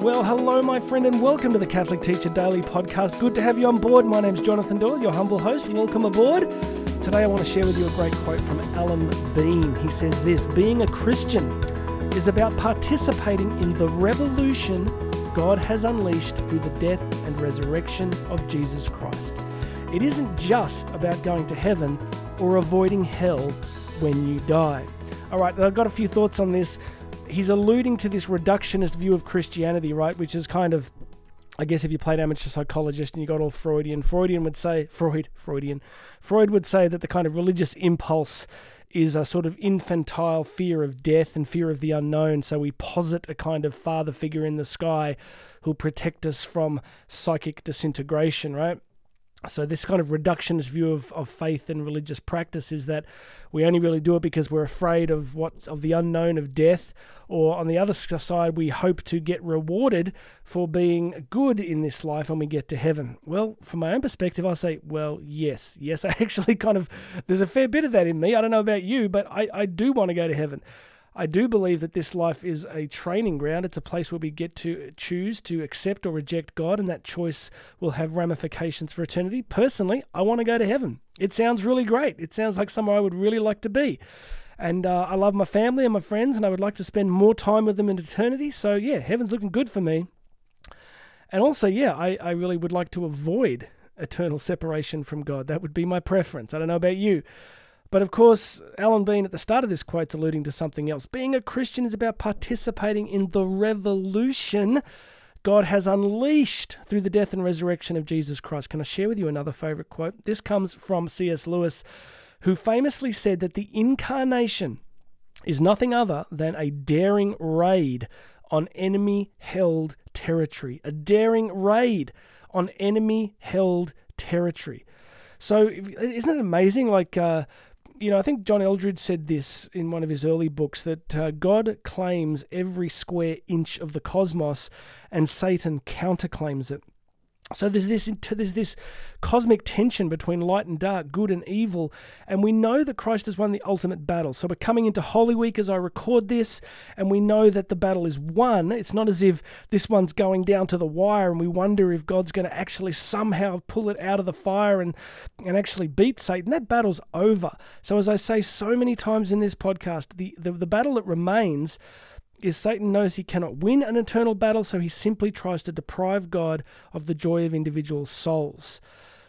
Well, hello, my friend, and welcome to the Catholic Teacher Daily podcast. Good to have you on board. My name's Jonathan Doyle, your humble host. Welcome aboard. Today, I want to share with you a great quote from Alan Bean. He says this Being a Christian is about participating in the revolution God has unleashed through the death and resurrection of Jesus Christ. It isn't just about going to heaven or avoiding hell when you die. All right, I've got a few thoughts on this he's alluding to this reductionist view of Christianity, right? Which is kind of, I guess, if you played amateur psychologist and you got all Freudian, Freudian would say Freud, Freudian, Freud would say that the kind of religious impulse is a sort of infantile fear of death and fear of the unknown. So we posit a kind of father figure in the sky who'll protect us from psychic disintegration, right? So this kind of reductionist view of, of faith and religious practice is that we only really do it because we're afraid of what of the unknown of death, or on the other side, we hope to get rewarded for being good in this life when we get to heaven. Well, from my own perspective, I say, well, yes, yes, I actually kind of there's a fair bit of that in me. I don't know about you, but I, I do want to go to heaven. I do believe that this life is a training ground. It's a place where we get to choose to accept or reject God, and that choice will have ramifications for eternity. Personally, I want to go to heaven. It sounds really great. It sounds like somewhere I would really like to be. And uh, I love my family and my friends, and I would like to spend more time with them in eternity. So, yeah, heaven's looking good for me. And also, yeah, I, I really would like to avoid eternal separation from God. That would be my preference. I don't know about you. But of course, Alan Bean at the start of this quote's alluding to something else. Being a Christian is about participating in the revolution God has unleashed through the death and resurrection of Jesus Christ. Can I share with you another favorite quote? This comes from C.S. Lewis, who famously said that the incarnation is nothing other than a daring raid on enemy held territory. A daring raid on enemy held territory. So, isn't it amazing? Like, uh, you know, I think John Eldredge said this in one of his early books that uh, God claims every square inch of the cosmos and Satan counterclaims it. So there's this there's this cosmic tension between light and dark, good and evil, and we know that Christ has won the ultimate battle. So we're coming into Holy Week as I record this, and we know that the battle is won. It's not as if this one's going down to the wire, and we wonder if God's going to actually somehow pull it out of the fire and and actually beat Satan. That battle's over. So as I say so many times in this podcast, the the, the battle that remains is Satan knows he cannot win an eternal battle, so he simply tries to deprive God of the joy of individual souls.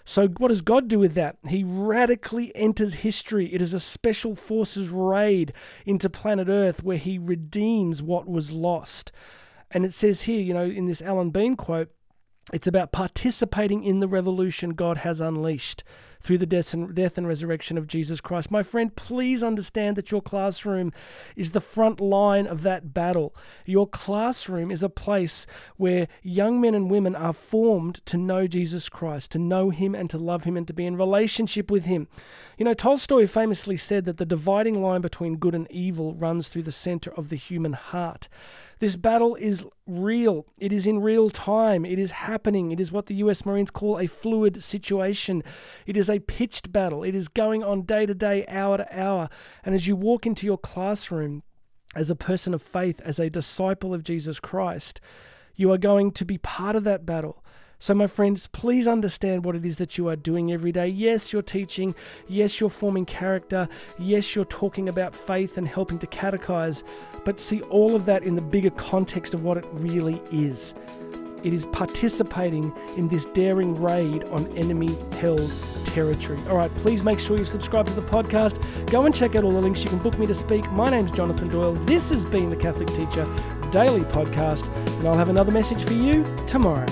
So, what does God do with that? He radically enters history. It is a special forces raid into planet Earth where he redeems what was lost. And it says here, you know, in this Alan Bean quote, it's about participating in the revolution God has unleashed through the death and, death and resurrection of Jesus Christ. My friend, please understand that your classroom is the front line of that battle. Your classroom is a place where young men and women are formed to know Jesus Christ, to know Him and to love Him and to be in relationship with Him. You know, Tolstoy famously said that the dividing line between good and evil runs through the center of the human heart. This battle is real. It is in real time. It is happening. It is what the US Marines call a fluid situation. It is a pitched battle. It is going on day to day, hour to hour. And as you walk into your classroom as a person of faith, as a disciple of Jesus Christ, you are going to be part of that battle. So, my friends, please understand what it is that you are doing every day. Yes, you're teaching. Yes, you're forming character. Yes, you're talking about faith and helping to catechize. But see all of that in the bigger context of what it really is. It is participating in this daring raid on enemy held territory. All right, please make sure you subscribe to the podcast. Go and check out all the links. You can book me to speak. My name's Jonathan Doyle. This has been the Catholic Teacher Daily Podcast, and I'll have another message for you tomorrow.